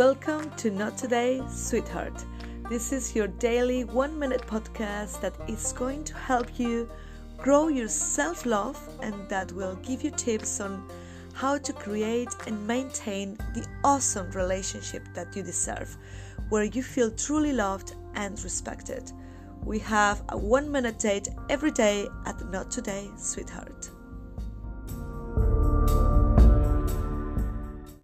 Welcome to Not Today, Sweetheart. This is your daily one minute podcast that is going to help you grow your self love and that will give you tips on how to create and maintain the awesome relationship that you deserve, where you feel truly loved and respected. We have a one minute date every day at Not Today, Sweetheart.